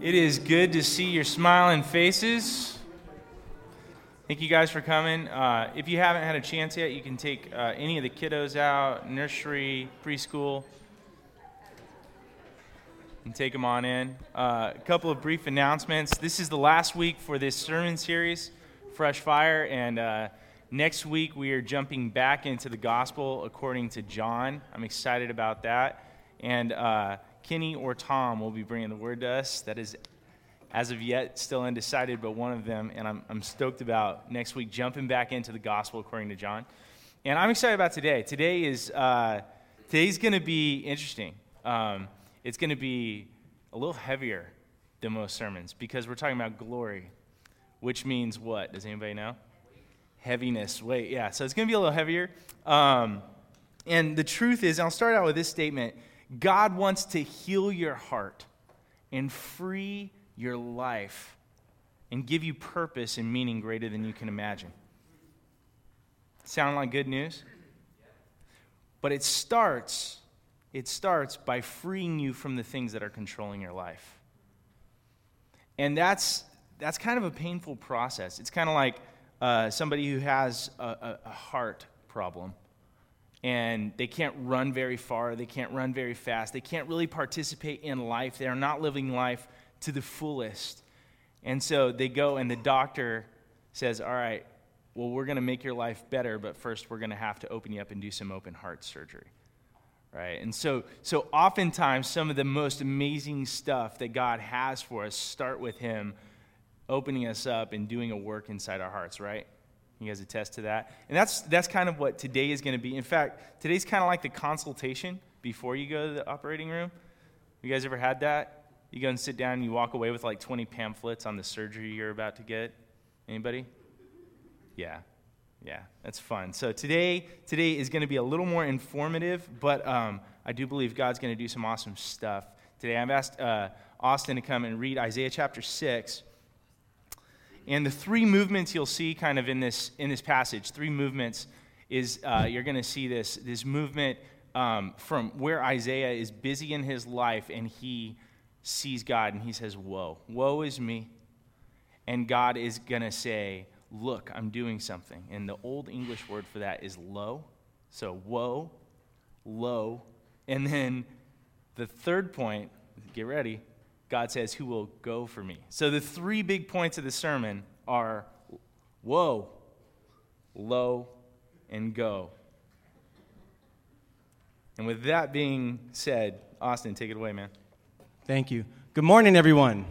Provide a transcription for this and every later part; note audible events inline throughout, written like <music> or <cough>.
It is good to see your smiling faces. Thank you guys for coming. Uh, if you haven't had a chance yet, you can take uh, any of the kiddos out, nursery, preschool, and take them on in. Uh, a couple of brief announcements. This is the last week for this sermon series, Fresh Fire, and uh, next week we are jumping back into the gospel according to John. I'm excited about that. And uh, Kenny or Tom will be bringing the word to us. That is, as of yet, still undecided, but one of them. And I'm, I'm stoked about next week jumping back into the gospel according to John. And I'm excited about today. Today is uh, today's going to be interesting. Um, it's going to be a little heavier than most sermons because we're talking about glory, which means what? Does anybody know? Heaviness. Wait, yeah. So it's going to be a little heavier. Um, and the truth is, I'll start out with this statement God wants to heal your heart and free your life and give you purpose and meaning greater than you can imagine. Sound like good news? But it starts it starts by freeing you from the things that are controlling your life. And that's that's kind of a painful process. It's kind of like uh, somebody who has a, a, a heart problem and they can't run very far, they can't run very fast, they can't really participate in life, they are not living life to the fullest. And so they go, and the doctor says, All right, well, we're going to make your life better, but first we're going to have to open you up and do some open heart surgery. Right? And so, so oftentimes, some of the most amazing stuff that God has for us start with Him opening us up and doing a work inside our hearts, right? You guys attest to that? And that's, that's kind of what today is going to be. In fact, today's kind of like the consultation before you go to the operating room. You guys ever had that? You go and sit down and you walk away with like 20 pamphlets on the surgery you're about to get. Anybody? Yeah. Yeah, that's fun. So today, today is going to be a little more informative, but um, I do believe God's going to do some awesome stuff today. I've asked uh, Austin to come and read Isaiah chapter 6. And the three movements you'll see kind of in this, in this passage, three movements, is uh, you're going to see this, this movement um, from where Isaiah is busy in his life and he sees God and he says, Woe, woe is me. And God is going to say, Look, I'm doing something. And the old English word for that is low. So, woe, low. And then the third point, get ready, God says, Who will go for me? So the three big points of the sermon are woe, low, and go. And with that being said, Austin, take it away, man. Thank you. Good morning, everyone.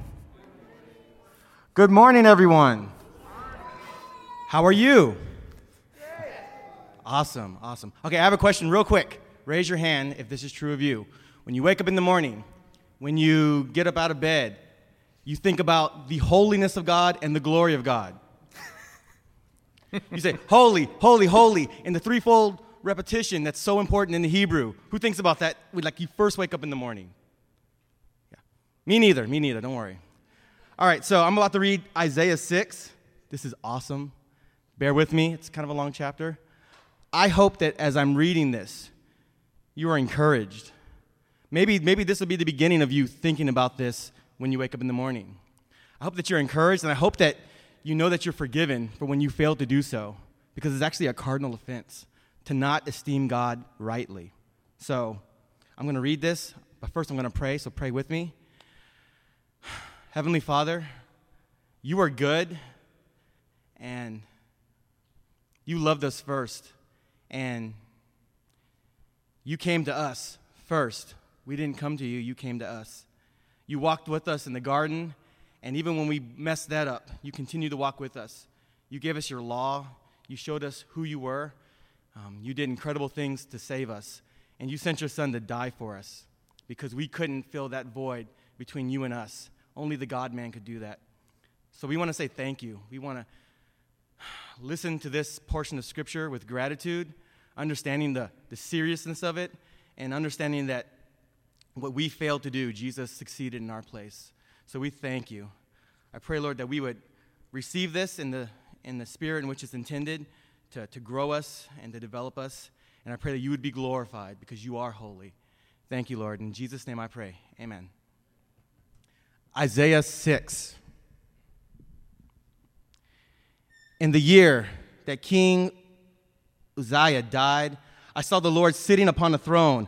Good morning, everyone. How are you? Awesome, awesome. Okay, I have a question real quick. Raise your hand if this is true of you. When you wake up in the morning, when you get up out of bed, you think about the holiness of God and the glory of God. you say, holy, holy, holy, in the threefold repetition that's so important in the Hebrew. Who thinks about that when like you first wake up in the morning? Yeah. Me neither, me neither, don't worry. All right, so I'm about to read Isaiah 6. This is awesome. Bear with me, it's kind of a long chapter. I hope that as I'm reading this, you are encouraged Maybe, maybe this will be the beginning of you thinking about this when you wake up in the morning. I hope that you're encouraged, and I hope that you know that you're forgiven for when you fail to do so, because it's actually a cardinal offense to not esteem God rightly. So I'm going to read this, but first I'm going to pray, so pray with me. <sighs> Heavenly Father, you are good, and you loved us first, and you came to us first we didn't come to you, you came to us. You walked with us in the garden, and even when we messed that up, you continued to walk with us. You gave us your law, you showed us who you were, um, you did incredible things to save us, and you sent your son to die for us because we couldn't fill that void between you and us. Only the God man could do that. So we want to say thank you. We want to <sighs> listen to this portion of Scripture with gratitude, understanding the, the seriousness of it, and understanding that what we failed to do, Jesus succeeded in our place. So we thank you. I pray, Lord, that we would receive this in the, in the spirit in which it's intended to, to grow us and to develop us. And I pray that you would be glorified because you are holy. Thank you, Lord. In Jesus' name I pray. Amen. Isaiah 6. In the year that King Uzziah died, I saw the Lord sitting upon a throne,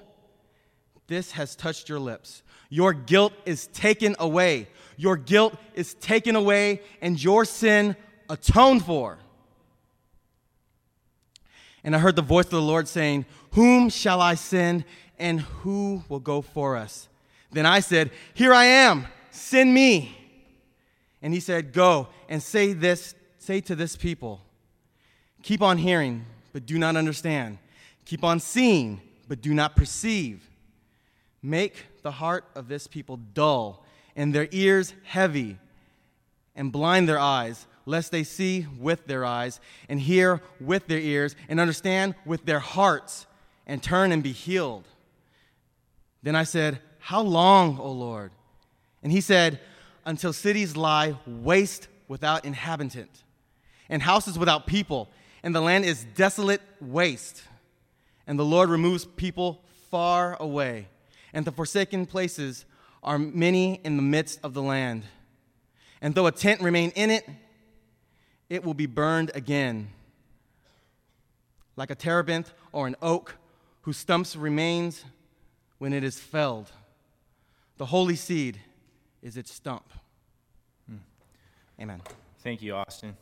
this has touched your lips. Your guilt is taken away. Your guilt is taken away, and your sin atoned for. And I heard the voice of the Lord saying, Whom shall I send, and who will go for us? Then I said, Here I am, send me. And he said, Go and say this, say to this people, keep on hearing, but do not understand. Keep on seeing, but do not perceive. Make the heart of this people dull, and their ears heavy, and blind their eyes, lest they see with their eyes, and hear with their ears, and understand with their hearts, and turn and be healed. Then I said, How long, O Lord? And he said, Until cities lie waste without inhabitant, and houses without people, and the land is desolate waste. And the Lord removes people far away, and the forsaken places are many in the midst of the land. And though a tent remain in it, it will be burned again. Like a terebinth or an oak whose stumps remains when it is felled. The holy seed is its stump. Hmm. Amen. Thank you, Austin.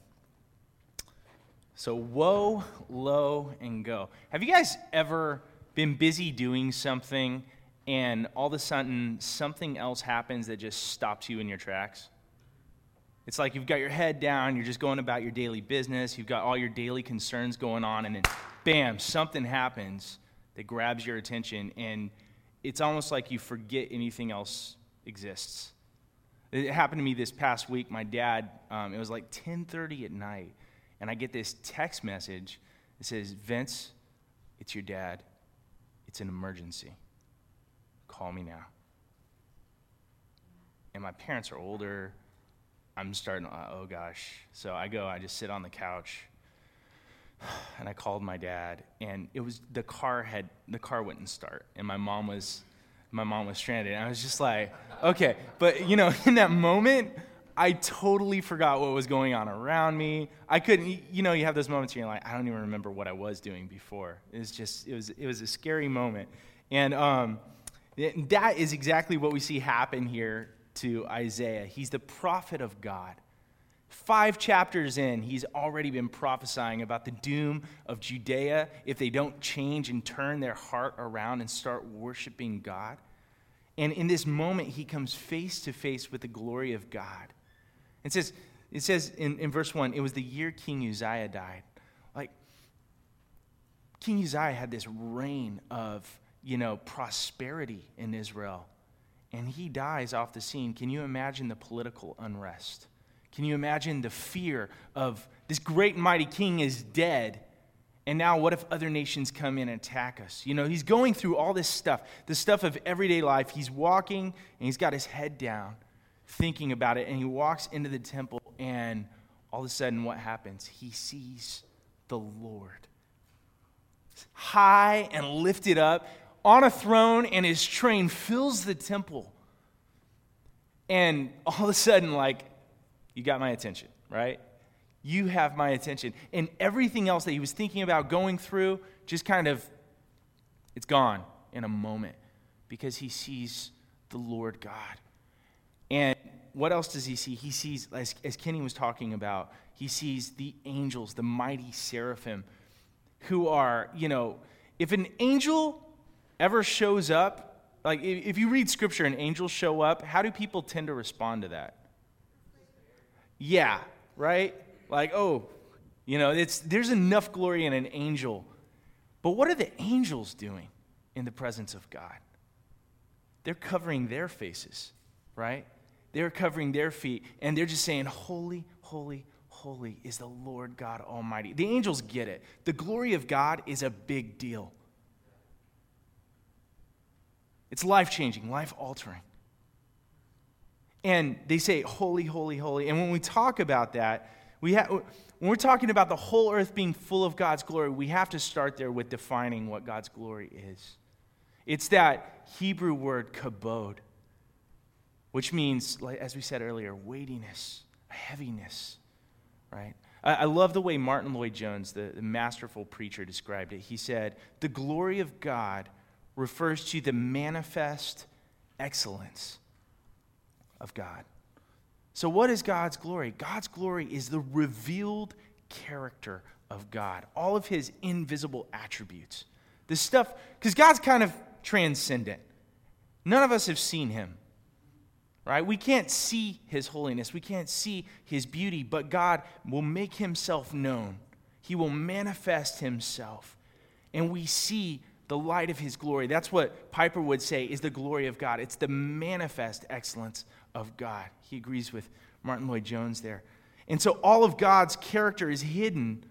So, woe, low, and go. Have you guys ever been busy doing something and all of a sudden something else happens that just stops you in your tracks? It's like you've got your head down, you're just going about your daily business, you've got all your daily concerns going on, and then bam, something happens that grabs your attention, and it's almost like you forget anything else exists. It happened to me this past week. My dad, um, it was like 10:30 at night, and I get this text message that says, "Vince, it's your dad. It's an emergency. Call me now." And my parents are older. I'm starting. Uh, oh gosh. So I go. I just sit on the couch, and I called my dad, and it was the car had the car wouldn't start, and my mom was my mom was stranded. And I was just like, okay, but you know, <laughs> in that moment, I totally forgot what was going on around me. I couldn't, you know, you have those moments where you're like, I don't even remember what I was doing before. It was just, it was, it was a scary moment, and um, that is exactly what we see happen here to Isaiah. He's the prophet of God. Five chapters in, he's already been prophesying about the doom of Judea if they don't change and turn their heart around and start worshiping God. And in this moment, he comes face to face with the glory of God. It says, it says in, in verse 1 it was the year King Uzziah died. Like, King Uzziah had this reign of, you know, prosperity in Israel. And he dies off the scene. Can you imagine the political unrest? Can you imagine the fear of this great and mighty king is dead? And now, what if other nations come in and attack us? You know, he's going through all this stuff, the stuff of everyday life. He's walking and he's got his head down, thinking about it. And he walks into the temple, and all of a sudden, what happens? He sees the Lord high and lifted up on a throne, and his train fills the temple. And all of a sudden, like, you got my attention, right? You have my attention. And everything else that he was thinking about going through, just kind of, it's gone in a moment because he sees the Lord God. And what else does he see? He sees, as, as Kenny was talking about, he sees the angels, the mighty seraphim, who are, you know, if an angel ever shows up, like if you read scripture and angels show up, how do people tend to respond to that? Yeah, right? Like, oh, you know, it's, there's enough glory in an angel. But what are the angels doing in the presence of God? They're covering their faces, right? They're covering their feet, and they're just saying, Holy, holy, holy is the Lord God Almighty. The angels get it. The glory of God is a big deal. It's life changing, life altering. And they say, Holy, holy, holy. And when we talk about that, we ha- when we're talking about the whole earth being full of God's glory, we have to start there with defining what God's glory is. It's that Hebrew word kabod, which means, as we said earlier, weightiness, heaviness, right? I love the way Martyn Lloyd-Jones, the, the masterful preacher, described it. He said, The glory of God refers to the manifest excellence of God. So, what is God's glory? God's glory is the revealed character of God, all of his invisible attributes. The stuff, because God's kind of transcendent. None of us have seen him, right? We can't see his holiness, we can't see his beauty, but God will make himself known. He will manifest himself. And we see the light of his glory. That's what Piper would say is the glory of God. It's the manifest excellence of God. He agrees with Martyn Lloyd-Jones there. And so all of God's character is hidden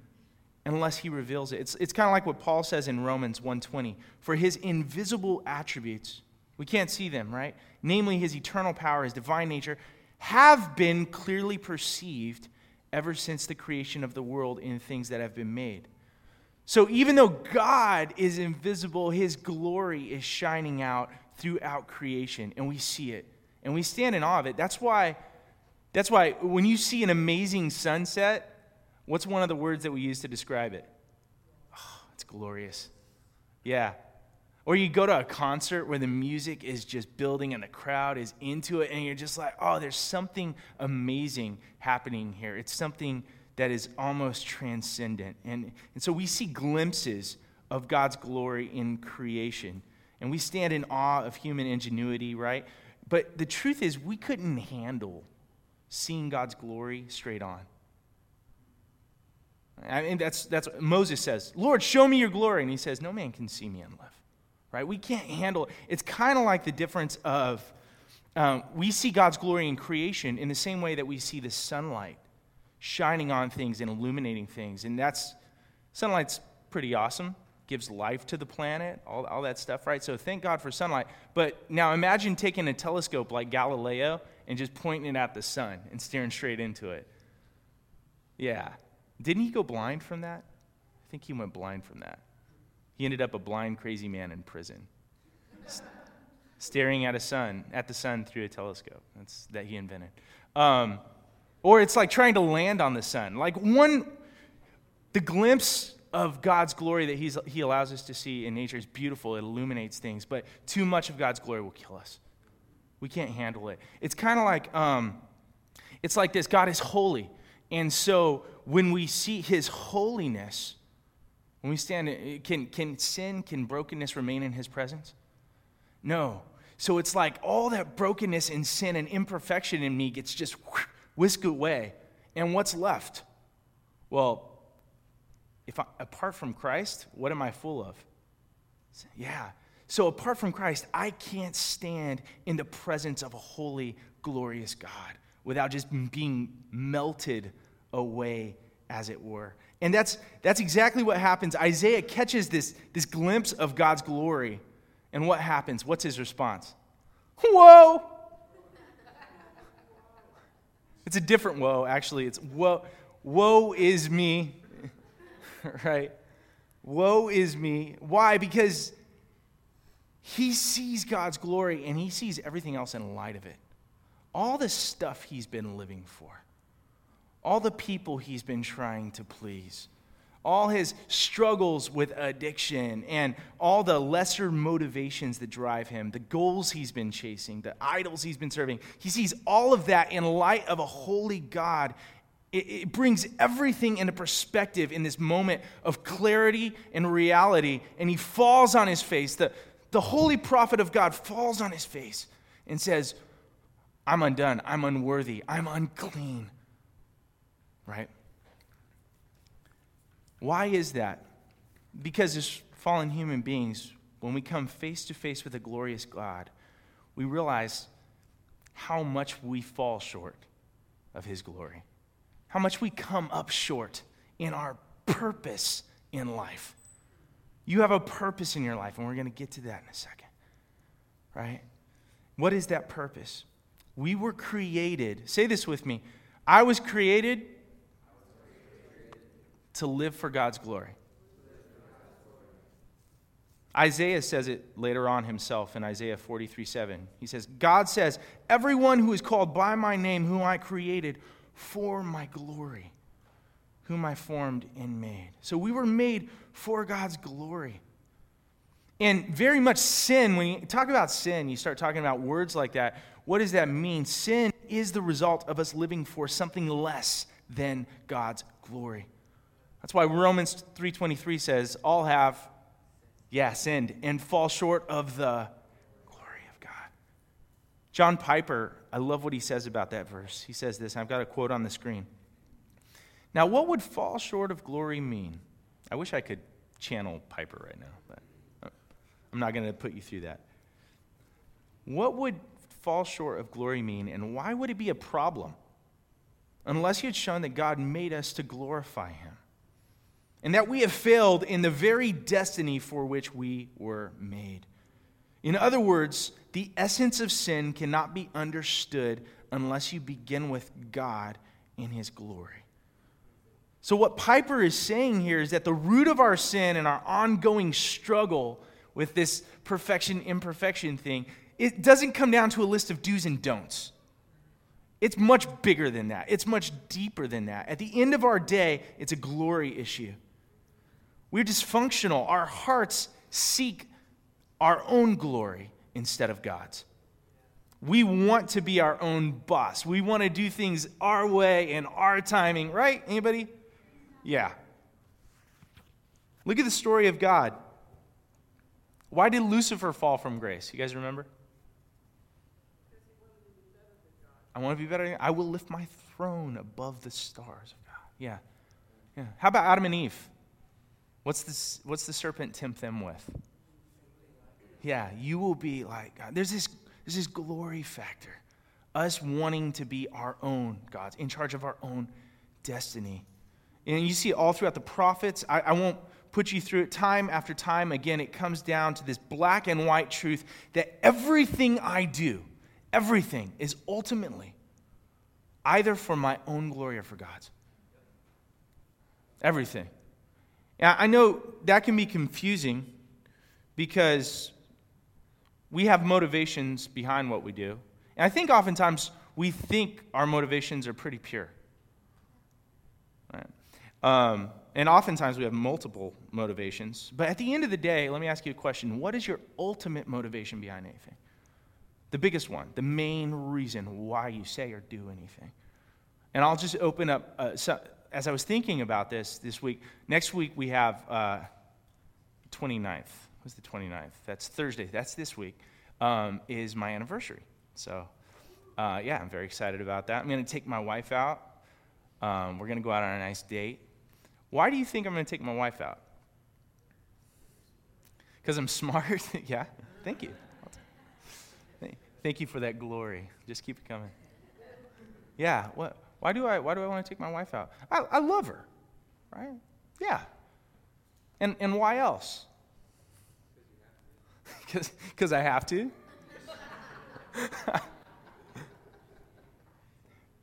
unless he reveals it. It's, it's kind of like what Paul says in Romans 1:20. For his invisible attributes, we can't see them, right? Namely his eternal power, his divine nature, have been clearly perceived ever since the creation of the world in things that have been made. So even though God is invisible, his glory is shining out throughout creation, and we see it and we stand in awe of it. That's why, that's why when you see an amazing sunset, what's one of the words that we use to describe it? Oh, it's glorious. Yeah. Or you go to a concert where the music is just building and the crowd is into it, and you're just like, oh, there's something amazing happening here. It's something that is almost transcendent. And, and so we see glimpses of God's glory in creation. And we stand in awe of human ingenuity, right? But the truth is, we couldn't handle seeing God's glory straight on. I mean, that's, that's Moses says, Lord, show me your glory. And he says, No man can see me and live. Right? We can't handle it. It's kind of like the difference of um, we see God's glory in creation in the same way that we see the sunlight shining on things and illuminating things. And that's, sunlight's pretty awesome gives life to the planet, all, all that stuff, right? So thank God for sunlight. But now imagine taking a telescope like Galileo and just pointing it at the sun and staring straight into it. Yeah. Didn't he go blind from that? I think he went blind from that. He ended up a blind, crazy man in prison, staring at a sun, at the sun through a telescope. That's that he invented. Um, or it's like trying to land on the sun. Like one, the glimpse of God's glory that he's, He allows us to see in nature is beautiful. It illuminates things, but too much of God's glory will kill us. We can't handle it. It's kind of like um, it's like this God is holy. And so when we see His holiness, when we stand, can, can sin, can brokenness remain in His presence? No. So it's like all that brokenness and sin and imperfection in me gets just whisked away. And what's left? Well, if I, apart from Christ, what am I full of? Yeah. So apart from Christ, I can't stand in the presence of a holy, glorious God without just being melted away, as it were. And that's, that's exactly what happens. Isaiah catches this, this glimpse of God's glory. And what happens? What's his response? Whoa! It's a different woe, actually. It's woe, woe is me. <laughs> right? Woe is me. Why? Because he sees God's glory and he sees everything else in light of it. All the stuff he's been living for, all the people he's been trying to please, all his struggles with addiction and all the lesser motivations that drive him, the goals he's been chasing, the idols he's been serving. He sees all of that in light of a holy God. It, it brings everything into perspective in this moment of clarity and reality, and he falls on his face. The, the holy prophet of God falls on his face and says, I'm undone. I'm unworthy. I'm unclean. Right? Why is that? Because as fallen human beings, when we come face to face with a glorious God, we realize how much we fall short of His glory, how much we come up short in our purpose in life. You have a purpose in your life, and we're going to get to that in a second. Right? What is that purpose? We were created, say this with me I was created to live for God's glory. Isaiah says it later on himself in Isaiah 43 7. He says, God says, Everyone who is called by my name, whom I created for my glory, whom I formed and made. So we were made for God's glory. And very much sin, when you talk about sin, you start talking about words like that. What does that mean? Sin is the result of us living for something less than God's glory. That's why Romans 3:23 says, "All have yeah, sinned and fall short of the glory of God." John Piper, I love what he says about that verse. He says this, I've got a quote on the screen. Now, what would fall short of glory mean? I wish I could channel Piper right now, but uh, I'm not going to put you through that. What would fall short of glory mean, and why would it be a problem unless you had shown that God made us to glorify Him? And that we have failed in the very destiny for which we were made. In other words, the essence of sin cannot be understood unless you begin with God in His glory. So, what Piper is saying here is that the root of our sin and our ongoing struggle with this perfection imperfection thing, it doesn't come down to a list of do's and don'ts. It's much bigger than that. It's much deeper than that. At the end of our day, it's a glory issue. We're dysfunctional. Our hearts seek our own glory instead of God's. We want to be our own boss. We want to do things our way and our timing, right? Anybody? Yeah. Look at the story of God. Why did Lucifer fall from grace? You guys remember? I want to be better. I will lift my throne above the stars of God. Yeah. Yeah. How about Adam and Eve? What's, this, what's the serpent tempt them with? Yeah, you will be like God. There's this, there's this glory factor. Us wanting to be our own gods, in charge of our own destiny. And you see all throughout the prophets. I, I won't put you through it time after time. Again, it comes down to this black and white truth that everything I do, everything is ultimately either for my own glory or for God's. Everything. Now, I know that can be confusing because we have motivations behind what we do. And I think oftentimes we think our motivations are pretty pure. Right? Um, and oftentimes we have multiple motivations. But at the end of the day, let me ask you a question What is your ultimate motivation behind anything? The biggest one, the main reason why you say or do anything. And I'll just open up uh, as I was thinking about this this week, next week we have uh, 29th. What's the 29th? That's Thursday. That's this week, um, is my anniversary. So, uh, yeah, I'm very excited about that. I'm going to take my wife out. Um, we're going to go out on a nice date. Why do you think I'm going to take my wife out? Because I'm <laughs> smart? <laughs> yeah, thank you. Thank you for that glory. Just keep it coming. Yeah, what? Why do I, why do I want to take my wife out? I, I love her, right? Yeah. And, and why else? <laughs> Because I have to? <laughs>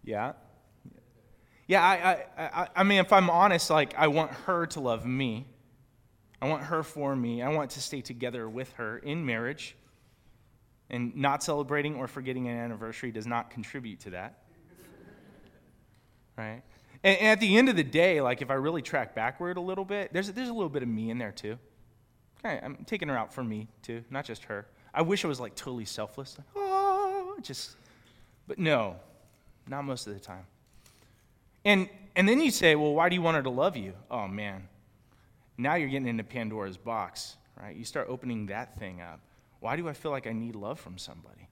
yeah. Yeah, I, I, I mean, if I'm honest, like, I want her to love me. I want her for me. I want to stay together with her in marriage. And not celebrating or forgetting an anniversary does not contribute to that right? And, and at the end of the day, like if I really track backward a little bit, there's, there's a little bit of me in there too. Okay, I'm taking her out for me too, not just her. I wish I was like totally selfless. Like, oh, just, but no, not most of the time. And, and then you say, well, why do you want her to love you? Oh, man. Now you're getting into Pandora's box, right? You start opening that thing up. Why do I feel like I need love from somebody?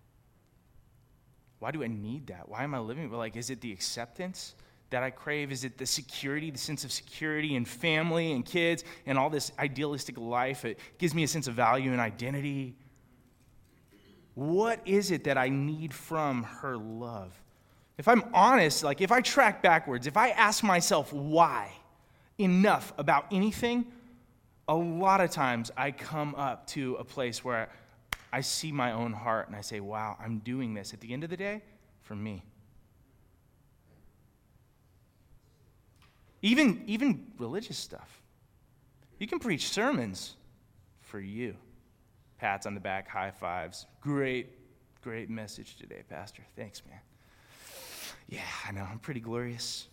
Why do I need that? Why am I living? Like, is it the acceptance that I crave? Is it the security, the sense of security and family and kids and all this idealistic life? It gives me a sense of value and identity. What is it that I need from her love? If I'm honest, like if I track backwards, if I ask myself why enough about anything, a lot of times I come up to a place where I see my own heart and I say, wow, I'm doing this at the end of the day for me. Even, even religious stuff. You can preach sermons for you. Pats on the back, high fives. Great, great message today, Pastor. Thanks, man. Yeah, I know, I'm pretty glorious.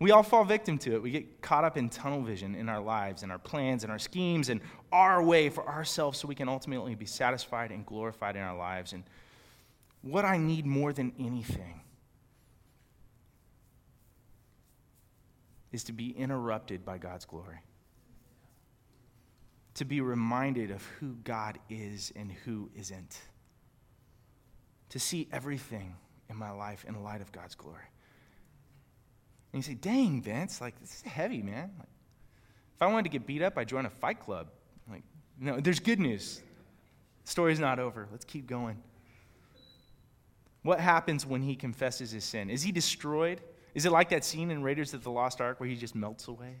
We all fall victim to it. We get caught up in tunnel vision in our lives and our plans and our schemes and our way for ourselves so we can ultimately be satisfied and glorified in our lives. And what I need more than anything is to be interrupted by God's glory. To be reminded of who God is and who isn't to see everything in my life in the light of God's glory. And you say, dang, Vince, like, this is heavy, man. Like, if I wanted to get beat up, I'd join a fight club. Like, no, there's good news. The story's not over. Let's keep going. What happens when he confesses his sin? Is he destroyed? Is it like that scene in Raiders of the Lost Ark where he just melts away?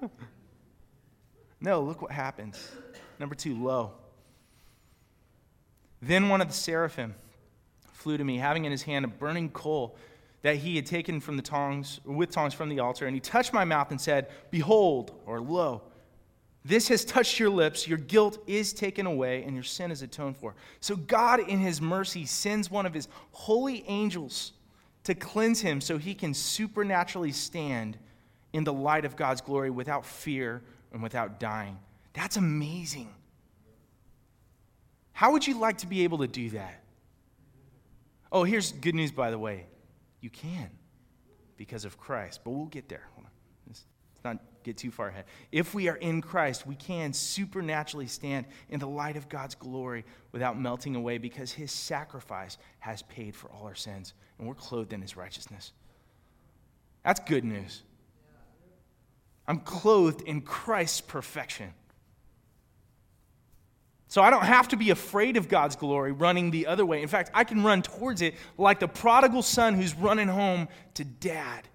<laughs> No, look what happens. Number two, low. Then one of the seraphim flew to me, having in his hand a burning coal that he had taken from the tongs, with tongs from the altar, and he touched my mouth and said, Behold, or lo, this has touched your lips, your guilt is taken away, and your sin is atoned for. So God, in his mercy, sends one of his holy angels to cleanse him so he can supernaturally stand in the light of God's glory without fear and without dying. That's amazing. How would you like to be able to do that? Oh, here's good news, by the way. You can because of Christ, but we'll get there. Not get too far ahead. If we are in Christ, we can supernaturally stand in the light of God's glory without melting away because his sacrifice has paid for all our sins, and we're clothed in his righteousness. That's good news. I'm clothed in Christ's perfection. So I don't have to be afraid of God's glory running the other way. In fact, I can run towards it like the prodigal son who's running home to dad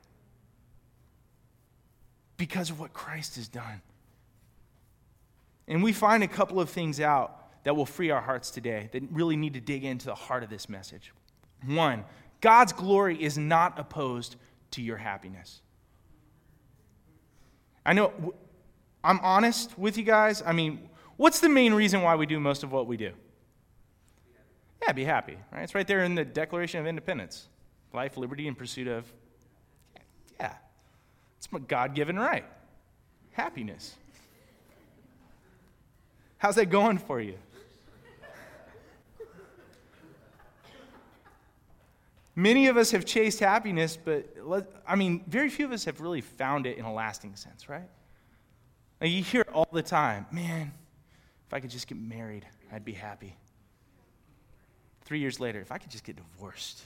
because of what Christ has done. And we find a couple of things out that will free our hearts today that really need to dig into the heart of this message. One, God's glory is not opposed to your happiness. I know I'm honest with you guys. I mean, What's the main reason why we do most of what we do? Yeah, be happy, right? It's right there in the Declaration of Independence life, liberty, and pursuit of. Yeah, my God given right. Happiness. How's that going for you? Many of us have chased happiness, but I mean, very few of us have really found it in a lasting sense, right? Like you hear it all the time, man, if I could just get married, I'd be happy. Three years later, if I could just get divorced.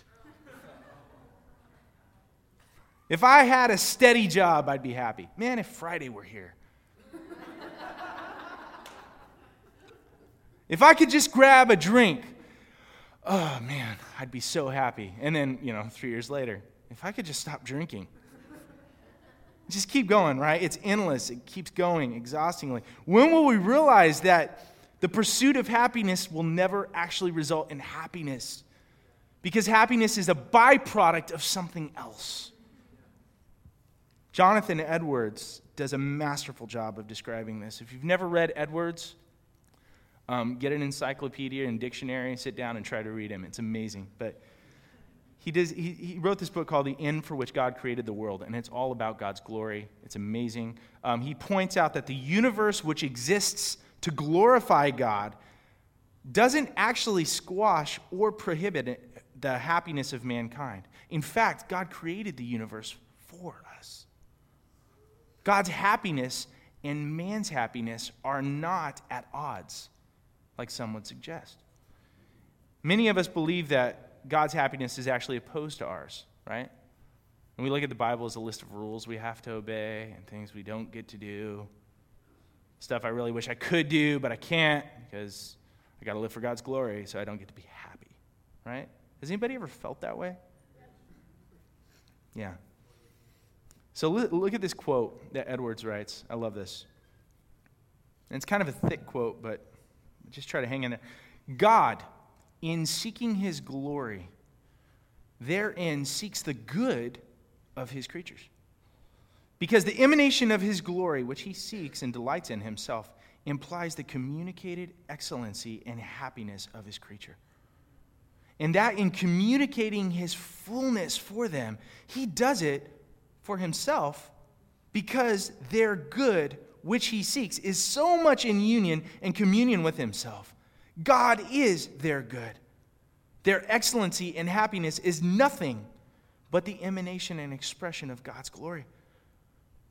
If I had a steady job, I'd be happy. Man, if Friday were here. if I could just grab a drink, oh man, I'd be so happy. And then, you know, three years later, if I could just stop drinking. Just keep going, right? It's endless. It keeps going exhaustingly. When will we realize that the pursuit of happiness will never actually result in happiness? Because happiness is a byproduct of something else. Jonathan Edwards does a masterful job of describing this. If you've never read Edwards, um, get an encyclopedia and dictionary, and sit down and try to read him. It's amazing. But he, does, he, he wrote this book called The End for Which God Created the World, and it's all about God's glory. It's amazing. Um, he points out that the universe which exists to glorify God doesn't actually squash or prohibit the happiness of mankind. In fact, God created the universe. God's happiness and man's happiness are not at odds, like some would suggest. Many of us believe that God's happiness is actually opposed to ours, right? And we look at the Bible as a list of rules we have to obey and things we don't get to do. Stuff I really wish I could do, but I can't because I got to live for God's glory, so I don't get to be happy, right? Has anybody ever felt that way? Yeah. So look at this quote that Edwards writes. I love this. And it's kind of a thick quote, but just try to hang in there. God, in seeking his glory, therein seeks the good of his creatures. Because the emanation of his glory, which he seeks and delights in himself, implies the communicated excellency and happiness of his creature. And that in communicating his fullness for them, he does it for himself because their good, which he seeks, is so much in union and communion with himself. God is their good. Their excellency and happiness is nothing but the emanation and expression of God's glory.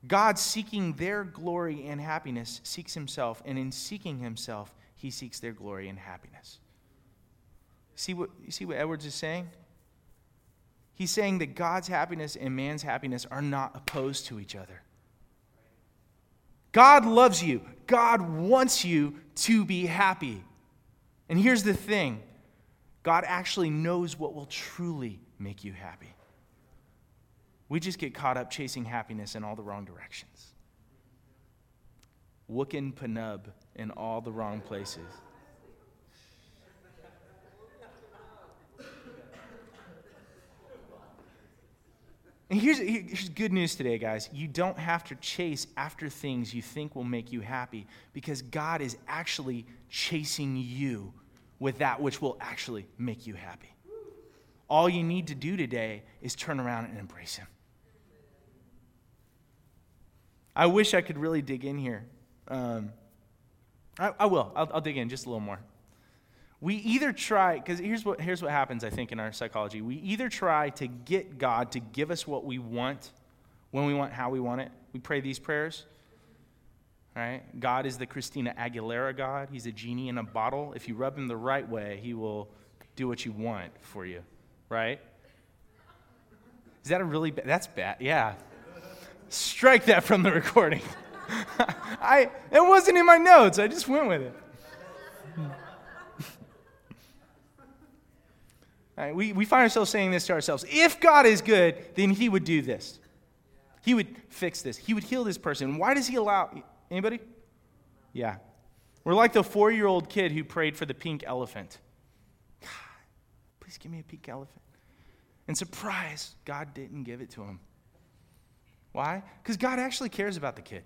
God, seeking their glory and happiness, seeks himself, and in seeking himself, he seeks their glory and happiness. See what, you see what Edwards is saying? He's saying that God's happiness and man's happiness are not opposed to each other. God loves you. God wants you to be happy. And here's the thing God actually knows what will truly make you happy. We just get caught up chasing happiness in all the wrong directions. Wookin Panub in all the wrong places. And here's, here's good news today, guys. You don't have to chase after things you think will make you happy because God is actually chasing you with that which will actually make you happy. All you need to do today is turn around and embrace Him. I wish I could really dig in here. Um, I, I, will. I'll, I'll dig in just a little more. We either try, because here's what, here's what happens, I think, in our psychology. We either try to get God to give us what we want, when we want, how we want it. We pray these prayers. Right? God is the Christina Aguilera God. He's a genie in a bottle. If you rub him the right way, he will do what you want for you. Right? Is that a really bad? That's bad. Yeah. Strike that from the recording. <laughs> I, it wasn't in my notes. I just went with it. Right, we, we find ourselves saying this to ourselves. If God is good, then he would do this. He would fix this. He would heal this person. Why does he allow anybody? Yeah. We're like the four year old kid who prayed for the pink elephant. God, please give me a pink elephant. And surprise, God didn't give it to him. Why? Because God actually cares about the kid.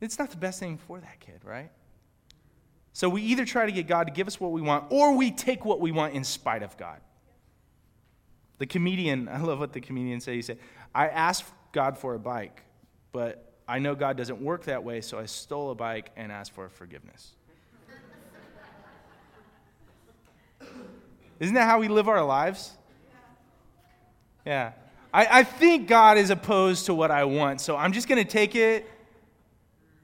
It's not the best thing for that kid, right? So we either try to get God to give us what we want, or we take what we want in spite of God. The comedian, <laughs> I love what the comedian said. He said, I asked God for a bike, but I know God doesn't work that way, so I stole a bike and asked for forgiveness. <laughs> Isn't that how we live our lives? Yeah. I, I think God is opposed to what I want, so I'm just going to take it.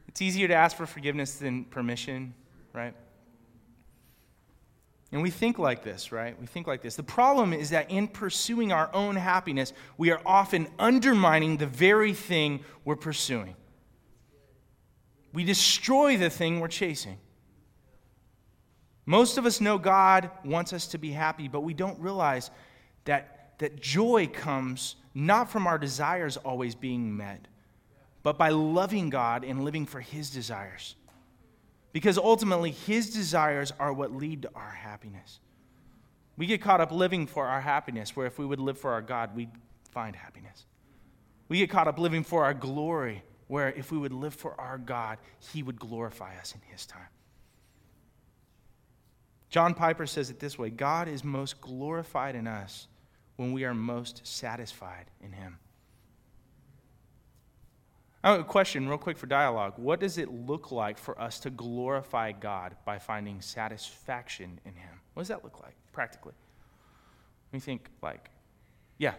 It's easier to ask for forgiveness than permission, right? And we think like this, right? We think like this. The problem is that in pursuing our own happiness, we are often undermining the very thing we're pursuing. We destroy the thing we're chasing. Most of us know God wants us to be happy, but we don't realize that that joy comes not from our desires always being met, but by loving God and living for His desires. Because ultimately, His desires are what lead to our happiness. We get caught up living for our happiness, where if we would live for our God, we'd find happiness. We get caught up living for our glory, where if we would live for our God, He would glorify us in His time. John Piper says it this way God is most glorified in us when we are most satisfied in Him. I have a question, real quick, for dialogue. What does it look like for us to glorify God by finding satisfaction in Him? What does that look like practically? We think, like, yeah.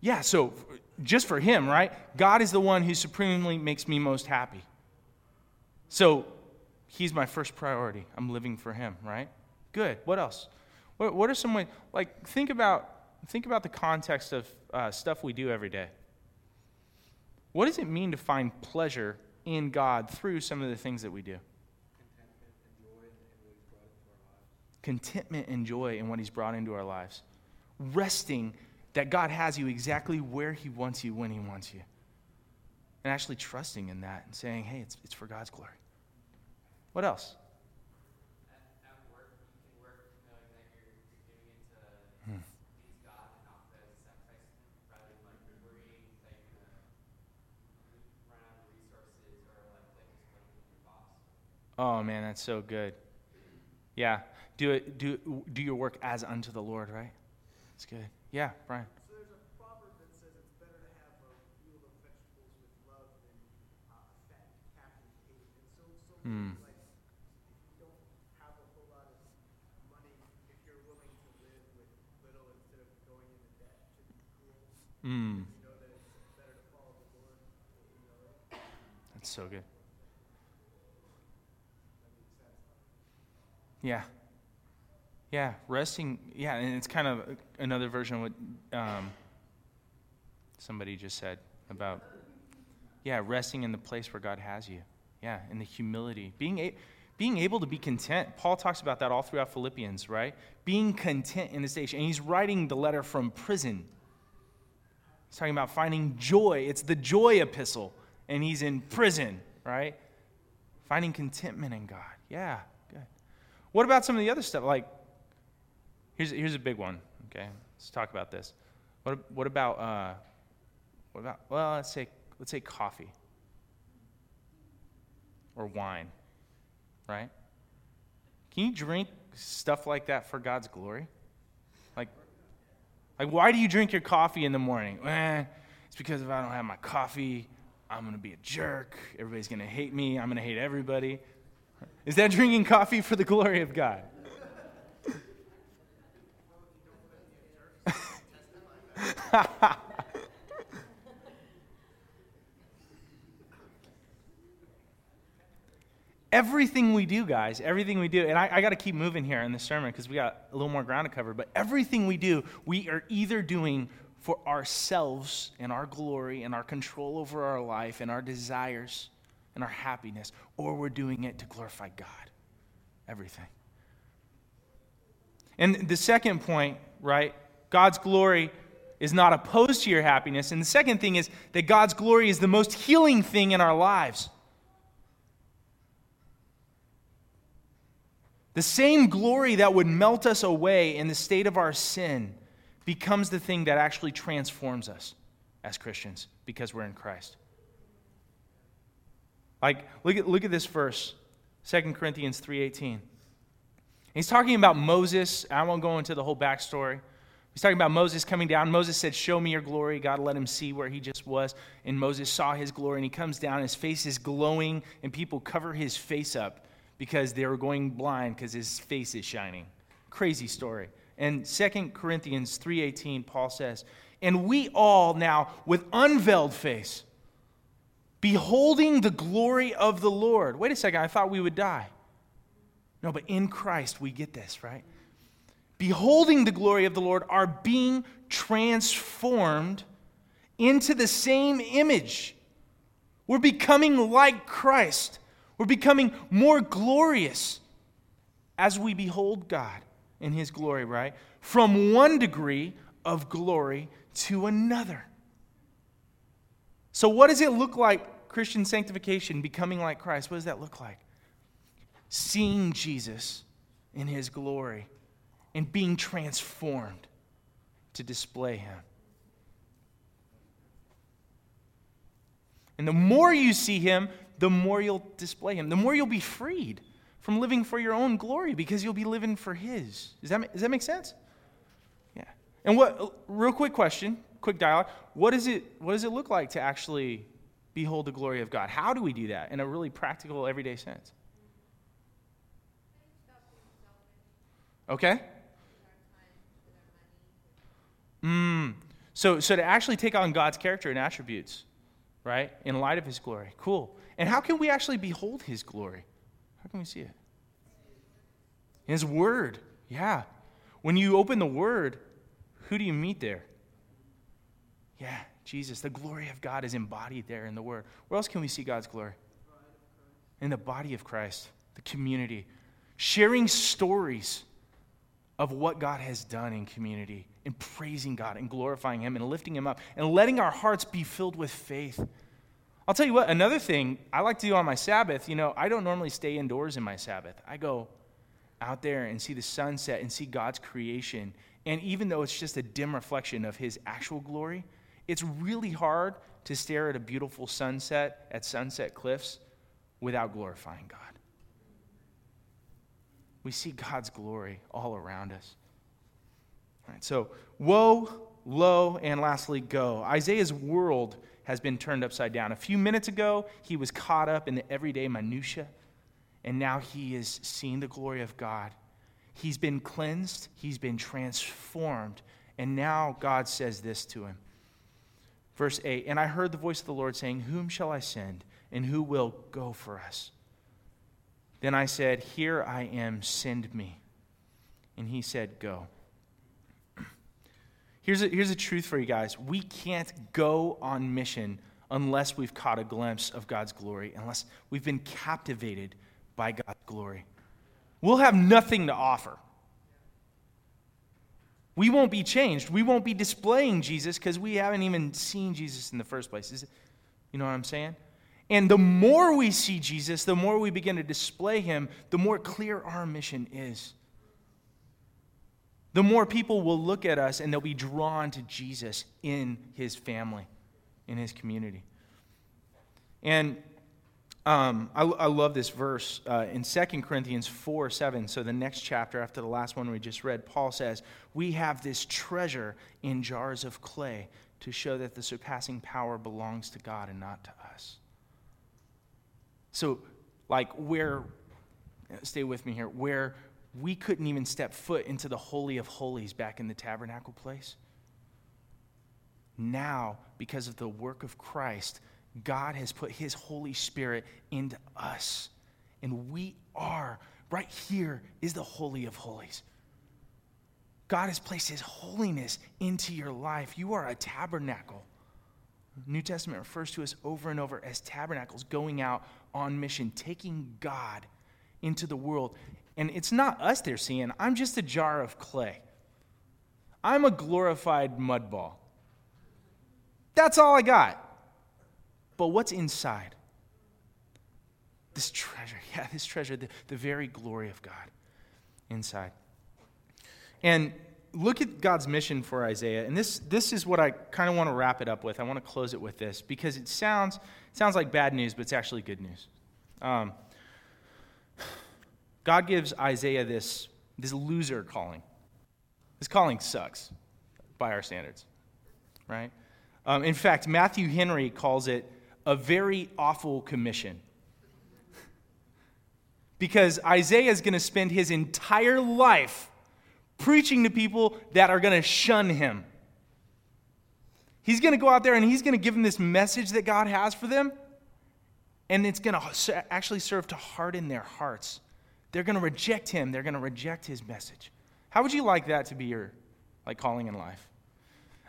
Yeah, so just for Him, right? God is the one who supremely makes me most happy. So He's my first priority. I'm living for Him, right? Good. What else? What, what are some ways? Like, think about, think about the context of uh, stuff we do every day. What does it mean to find pleasure in God through some of the things that we do? Contentment and joy in what He's brought into our lives. Resting that God has you exactly where He wants you when He wants you. And actually trusting in that and saying, hey, it's, it's for God's glory. What else? Oh man, that's so good. Yeah, do it. Do do your work as unto the Lord, right? That's good. Yeah, Brian. So there's a proverb that says it's better to have a field of vegetables with love than uh, a fat calf with hate. And so, so Hmm. like, you don't have a whole lot of money, if you're willing to live with little instead of going into debt to be cool, Mm, you know that it's better to follow the Lord. You know, that's so good. Yeah. Yeah, resting. Yeah, and it's kind of another version of what um, somebody just said about, yeah, resting in the place where God has you. Yeah, in the humility. Being, a, being able to be content. Paul talks about that all throughout Philippians, right? Being content in the station. And he's writing the letter from prison. He's talking about finding joy. It's the joy epistle. And he's in prison, right? Finding contentment in God. Yeah. What about some of the other stuff? Like, here's, here's a big one, okay? Let's talk about this. What, what about, uh, what about, well, let's say, let's say coffee or wine, right? Can you drink stuff like that for God's glory? Like, like why do you drink your coffee in the morning? Eh, it's because if I don't have my coffee, I'm going to be a jerk. Everybody's going to hate me. I'm going to hate everybody. Is that drinking coffee for the glory of God? <laughs> everything we do, guys, everything we do, and I, I got to keep moving here in the sermon because we got a little more ground to cover, but everything we do, we are either doing for ourselves and our glory and our control over our life and our desires and our happiness, or we're doing it to glorify God. Everything. And the second point, right? God's glory is not opposed to your happiness. And the second thing is that God's glory is the most healing thing in our lives. The same glory that would melt us away in the state of our sin becomes the thing that actually transforms us as Christians because we're in Christ. Like, look at, look at this verse, 2 Corinthians 3.18. He's talking about Moses. I won't go into the whole backstory. He's talking about Moses coming down. Moses said, Show me your glory. God let him see where he just was. And Moses saw his glory, and he comes down. His face is glowing, and people cover his face up because they were going blind because his face is shining. Crazy story. And 2 Corinthians 3:18 Paul says, "And we all now with unveiled face beholding the glory of the Lord." Wait a second, I thought we would die. No, but in Christ we get this, right? Beholding the glory of the Lord are being transformed into the same image. We're becoming like Christ. We're becoming more glorious as we behold God in His glory, right? From one degree of glory to another. So, what does it look like, Christian sanctification, becoming like Christ? What does that look like? Seeing Jesus in His glory and being transformed to display Him. And the more you see Him, the more you'll display him, the more you'll be freed from living for your own glory because you'll be living for His. Does that, does that make sense? Yeah. And what, real quick question, quick dialogue. What, is it, what does it look like to actually behold the glory of God? How do we do that in a really practical, everyday sense? Okay? Mm. So, so to actually take on God's character and attributes, right, in light of His glory. Cool. And how can we actually behold His glory? How can we see it? His Word. Yeah. When you open the Word, who do you meet there? Yeah, Jesus. The glory of God is embodied there in the Word. Where else can we see God's glory? In the body of Christ, the community. Sharing stories of what God has done in community and praising God and glorifying Him and lifting Him up and letting our hearts be filled with faith. I'll tell you what, another thing I like to do on my Sabbath, you know, I don't normally stay indoors in my Sabbath. I go out there and see the sunset and see God's creation. And even though it's just a dim reflection of His actual glory, it's really hard to stare at a beautiful sunset at Sunset Cliffs without glorifying God. We see God's glory all around us. All right, so, woe, lo, and lastly, go. Isaiah's world has been turned upside down. A few minutes ago, he was caught up in the everyday minutiae, and now he is seeing the glory of God. He's been cleansed, he's been transformed, and now God says this to him. Verse 8 And I heard the voice of the Lord saying, Whom shall I send, and who will go for us? Then I said, Here I am, send me. And he said, Go. <clears throat> Here's a, here's a truth for you guys we can't go on mission unless we've caught a glimpse of God's glory, unless we've been captivated by God's glory. We'll have nothing to offer. We won't be changed. We won't be displaying Jesus because we haven't even seen Jesus in the first place. Is it, you know what I'm saying? And the more we see Jesus, the more we begin to display him, the more clear our mission is. The more people will look at us and they'll be drawn to Jesus in his family, in his community. And um, I, I, love this verse uh, in 2 Corinthians 4 7. So, the next chapter after the last one we just read, Paul says, We have this treasure in jars of clay to show that the surpassing power belongs to God and not to us. So, like, where, stay with me here, where we couldn't even step foot into the Holy of Holies back in the tabernacle place. Now, because of the work of Christ, God has put His Holy Spirit into us. And we are, right here is the Holy of Holies. God has placed His holiness into your life. You are a tabernacle. New Testament refers to us over and over as tabernacles, going out on mission, taking God into the world. And it's not us they're seeing. I'm just a jar of clay. I'm a glorified mud ball. That's all I got. But what's inside? This treasure. <laughs> Yeah, this treasure, the, the very glory of God inside. And look at God's mission for Isaiah, and this, this is what I kind of want to wrap it up with. I want to close it with this because it sounds, sounds like bad news, but it's actually good news. Um, <sighs> God gives Isaiah this, this loser calling. This calling sucks by our standards, right? Um, in fact, Matthew Henry calls it a very awful commission. because Isaiah is going to spend his entire life preaching to people that are going to shun him. He's going to go out there and he's going to give them this message that God has for them, and it's going to actually serve to harden their hearts. They're going to reject him, they're going to reject his message. How would you like that to be your like calling in life?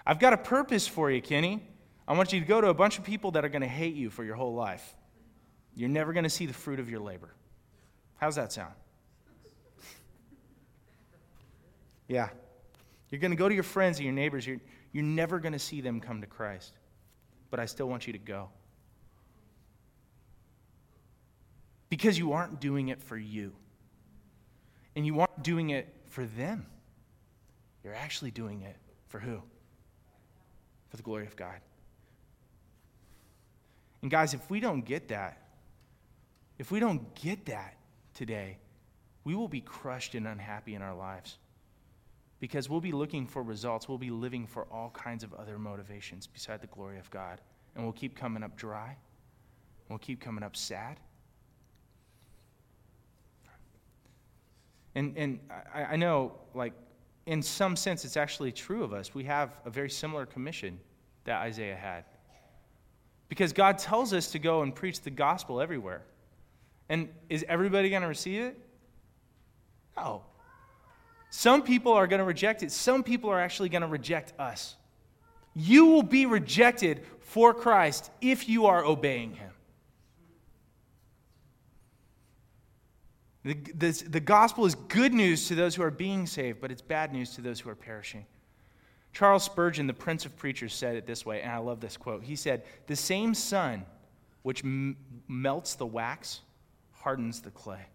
I've got a purpose for you, Kenny. I want you to go to a bunch of people that are going to hate you for your whole life. You're never going to see the fruit of your labor. How's that sound? Yeah. You're going to go to your friends and your neighbors. You're, you're never going to see them come to Christ. But I still want you to go. Because you aren't doing it for you. And you aren't doing it for them. You're actually doing it for who? For the glory of God. And guys, if we don't get that, if we don't get that today, we will be crushed and unhappy in our lives because we'll be looking for results. We'll be living for all kinds of other motivations beside the glory of God. And we'll keep coming up dry. We'll keep coming up sad. And, and I, I know, like, in some sense, it's actually true of us. We have a very similar commission that Isaiah had. Because God tells us to go and preach the gospel everywhere. And is everybody going to receive it? No. Some people are going to reject it. Some people are actually going to reject us. You will be rejected for Christ if you are obeying Him. The, this, the gospel is good news to those who are being saved, but it's bad news to those who are perishing. Charles Spurgeon, the Prince of Preachers, said it this way, and I love this quote. He said, The same sun which m- melts the wax hardens the clay.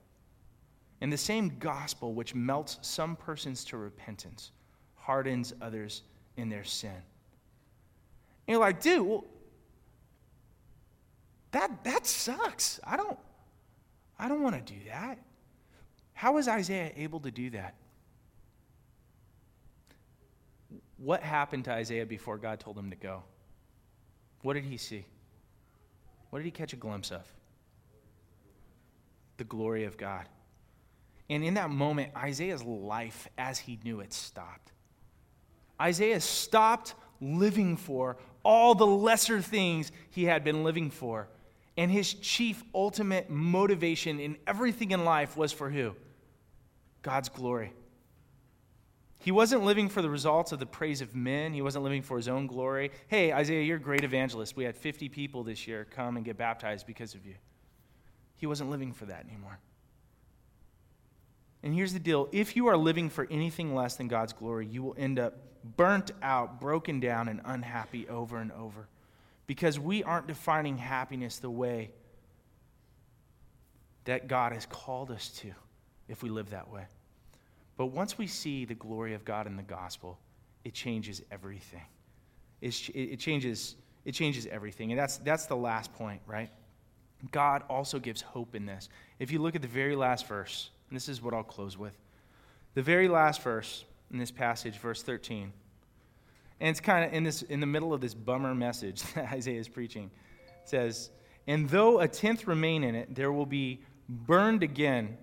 And the same gospel which melts some persons to repentance hardens others in their sin. And you're like, dude, well, that, that sucks. I don't, I don't want to do that. How was Isaiah able to do that? What happened to Isaiah before God told him to go? What did he see? What did he catch a glimpse of? The glory of God. And in that moment, Isaiah's life as he knew it stopped. Isaiah stopped living for all the lesser things he had been living for. And his chief ultimate motivation in everything in life was for who? God's glory. He wasn't living for the results of the praise of men. He wasn't living for his own glory. Hey, Isaiah, you're a great evangelist. We had 50 people this year come and get baptized because of you. He wasn't living for that anymore. And here's the deal if you are living for anything less than God's glory, you will end up burnt out, broken down, and unhappy over and over. Because we aren't defining happiness the way that God has called us to if we live that way. But once we see the glory of God in the gospel, it changes everything. It's, it, changes, it changes everything. And that's, that's the last point, right? God also gives hope in this. If you look at the very last verse, and this is what I'll close with. The very last verse in this passage, verse 13. And it's kind of in, this, in the middle of this bummer message <laughs> that Isaiah is preaching. It says, And though a tenth remain in it, there will be burned again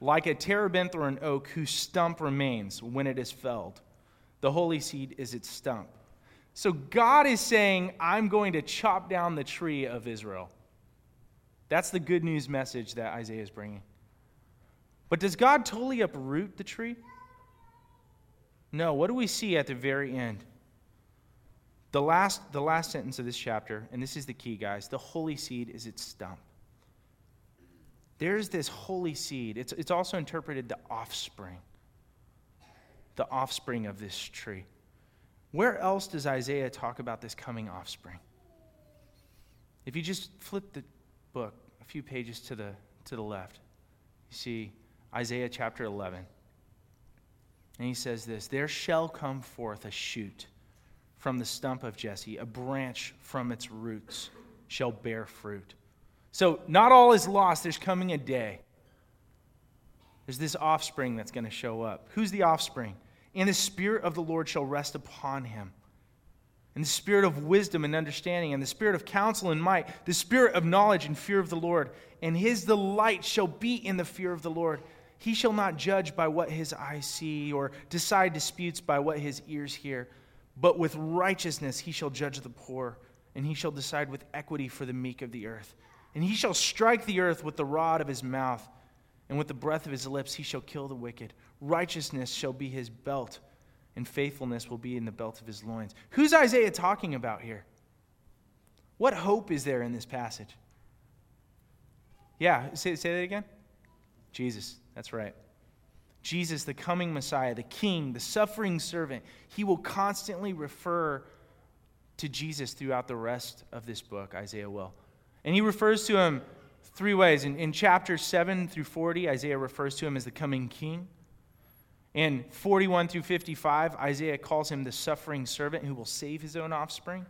like a terebinth or an oak whose stump remains when it is felled. The holy seed is its stump. So God is saying, I'm going to chop down the tree of Israel. That's the good news message that Isaiah is bringing. But does God totally uproot the tree? No. What do we see at the very end? The last, the last sentence of this chapter, and this is the key, guys the holy seed is its stump. There's this holy seed. It's, it's also interpreted the offspring, the offspring of this tree. Where else does Isaiah talk about this coming offspring? If you just flip the book a few pages to the, to the left, you see Isaiah chapter 11. And he says this There shall come forth a shoot from the stump of Jesse, a branch from its roots shall bear fruit. So, not all is lost. There's coming a day. There's this offspring that's going to show up. Who's the offspring? And the Spirit of the Lord shall rest upon him. And the Spirit of wisdom and understanding, and the Spirit of counsel and might, the Spirit of knowledge and fear of the Lord. And his delight shall be in the fear of the Lord. He shall not judge by what his eyes see, or decide disputes by what his ears hear. But with righteousness he shall judge the poor, and he shall decide with equity for the meek of the earth. And he shall strike the earth with the rod of his mouth, and with the breath of his lips he shall kill the wicked. Righteousness shall be his belt, and faithfulness will be in the belt of his loins. Who's Isaiah talking about here? What hope is there in this passage? Yeah, say, say that again. Jesus, that's right. Jesus, the coming Messiah, the King, the suffering servant, he will constantly refer to Jesus throughout the rest of this book, Isaiah will. And he refers to him three ways. In, in chapters 7 through 40, Isaiah refers to him as the coming king. In 41 through 55, Isaiah calls him the suffering servant who will save his own offspring.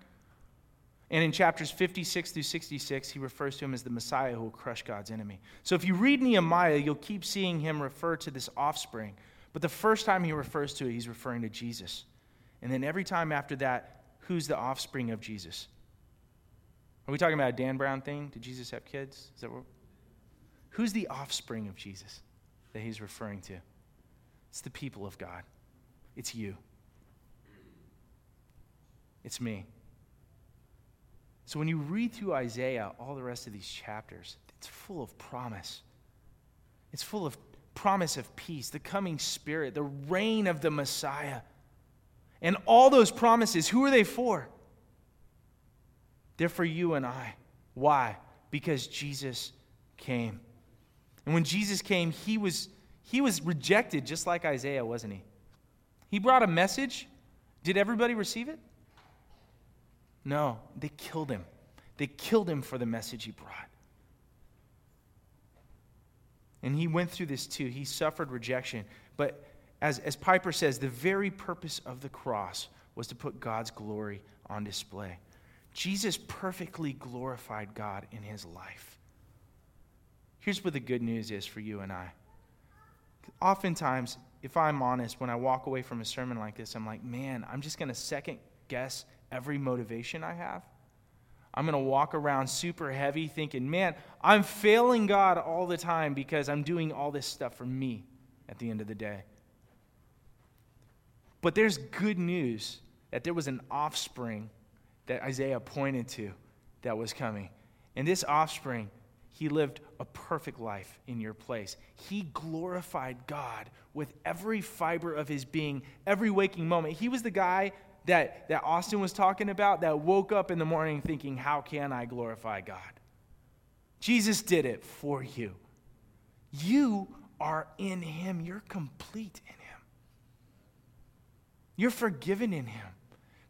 And in chapters 56 through 66, he refers to him as the Messiah who will crush God's enemy. So if you read Nehemiah, you'll keep seeing him refer to this offspring. But the first time he refers to it, he's referring to Jesus. And then every time after that, who's the offspring of Jesus? Are we talking about a Dan Brown thing? Did Jesus have kids? Is that what? Who's the offspring of Jesus that he's referring to? It's the people of God. It's you. It's me. So when you read through Isaiah, all the rest of these chapters, it's full of promise. It's full of promise of peace, the coming spirit, the reign of the Messiah. And all those promises, who are they for? They're for you and I. Why? Because Jesus came. And when Jesus came, he was, he was rejected just like Isaiah, wasn't he? He brought a message. Did everybody receive it? No, they killed him. They killed him for the message he brought. And he went through this too. He suffered rejection. But as, as Piper says, the very purpose of the cross was to put God's glory on display. Jesus perfectly glorified God in his life. Here's what the good news is for you and I. Oftentimes, if I'm honest, when I walk away from a sermon like this, I'm like, man, I'm just going to second guess every motivation I have. I'm going to walk around super heavy thinking, man, I'm failing God all the time because I'm doing all this stuff for me at the end of the day. But there's good news that there was an offspring that Isaiah pointed to that was coming. And this offspring, he lived a perfect life in your place. He glorified God with every fiber of his being, every waking moment. He was the guy that, that Austin was talking about that woke up in the morning thinking, How can I glorify God? Jesus did it for you. You are in him, you're complete in him. You're forgiven in him.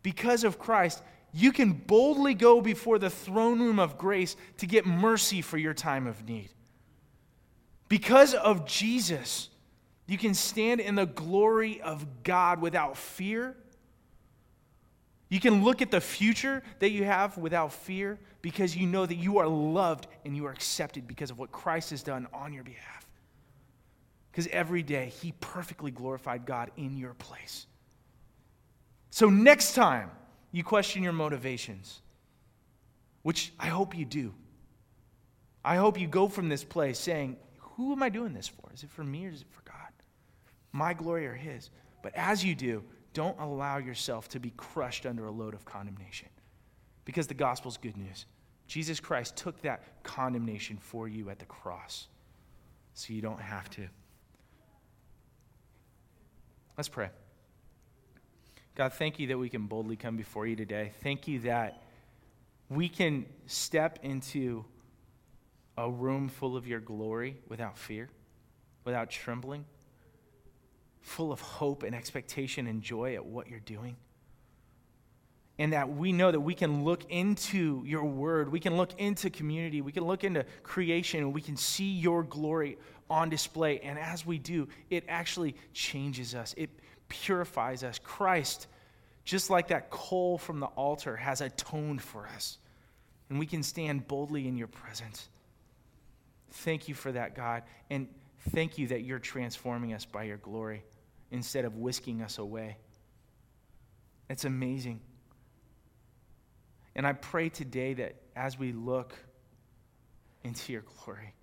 Because of Christ, you can boldly go before the throne room of grace to get mercy for your time of need. Because of Jesus, you can stand in the glory of God without fear you can look at the future that you have without fear because you know that you are loved and you are accepted because of what Christ has done on your behalf. Because every day he perfectly glorified God in your place. So, next time you question your motivations, which I hope you do, I hope you go from this place saying, Who am I doing this for? Is it for me or is it for God? My glory or his? But as you do, don't allow yourself to be crushed under a load of condemnation because the gospel's good news. Jesus Christ took that condemnation for you at the cross so you don't have to. Let's pray. God, thank you that we can boldly come before you today. Thank you that we can step into a room full of your glory without fear, without trembling full of hope and expectation and joy at what you're doing. And that we know that we can look into your word, we can look into community, we can look into creation, and we can see your glory on display. And as we do, it actually changes us, it purifies us. Christ, just like that coal from the altar, has atoned for us. And we can stand boldly in your presence. Thank you for that, God. And thank you that you're transforming us by your glory instead of whisking us away. It's amazing. And I pray today that as we look into your glory,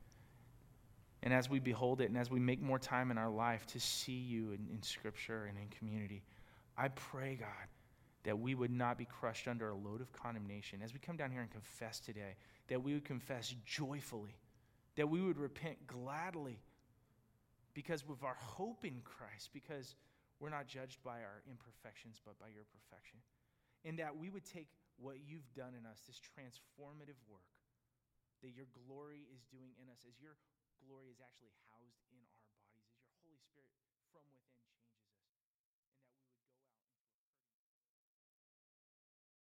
and as we behold it, and as we make more time in our life to see you in, in Scripture and in community, I pray, God, that we would not be crushed under a load of condemnation. As we come down here and confess today, that we would confess joyfully, that we would repent gladly because of our hope in Christ, because we're not judged by our imperfections, but by your perfection. And that we would take what you've done in us, this transformative work that your glory is doing in us, as your glory is actually housed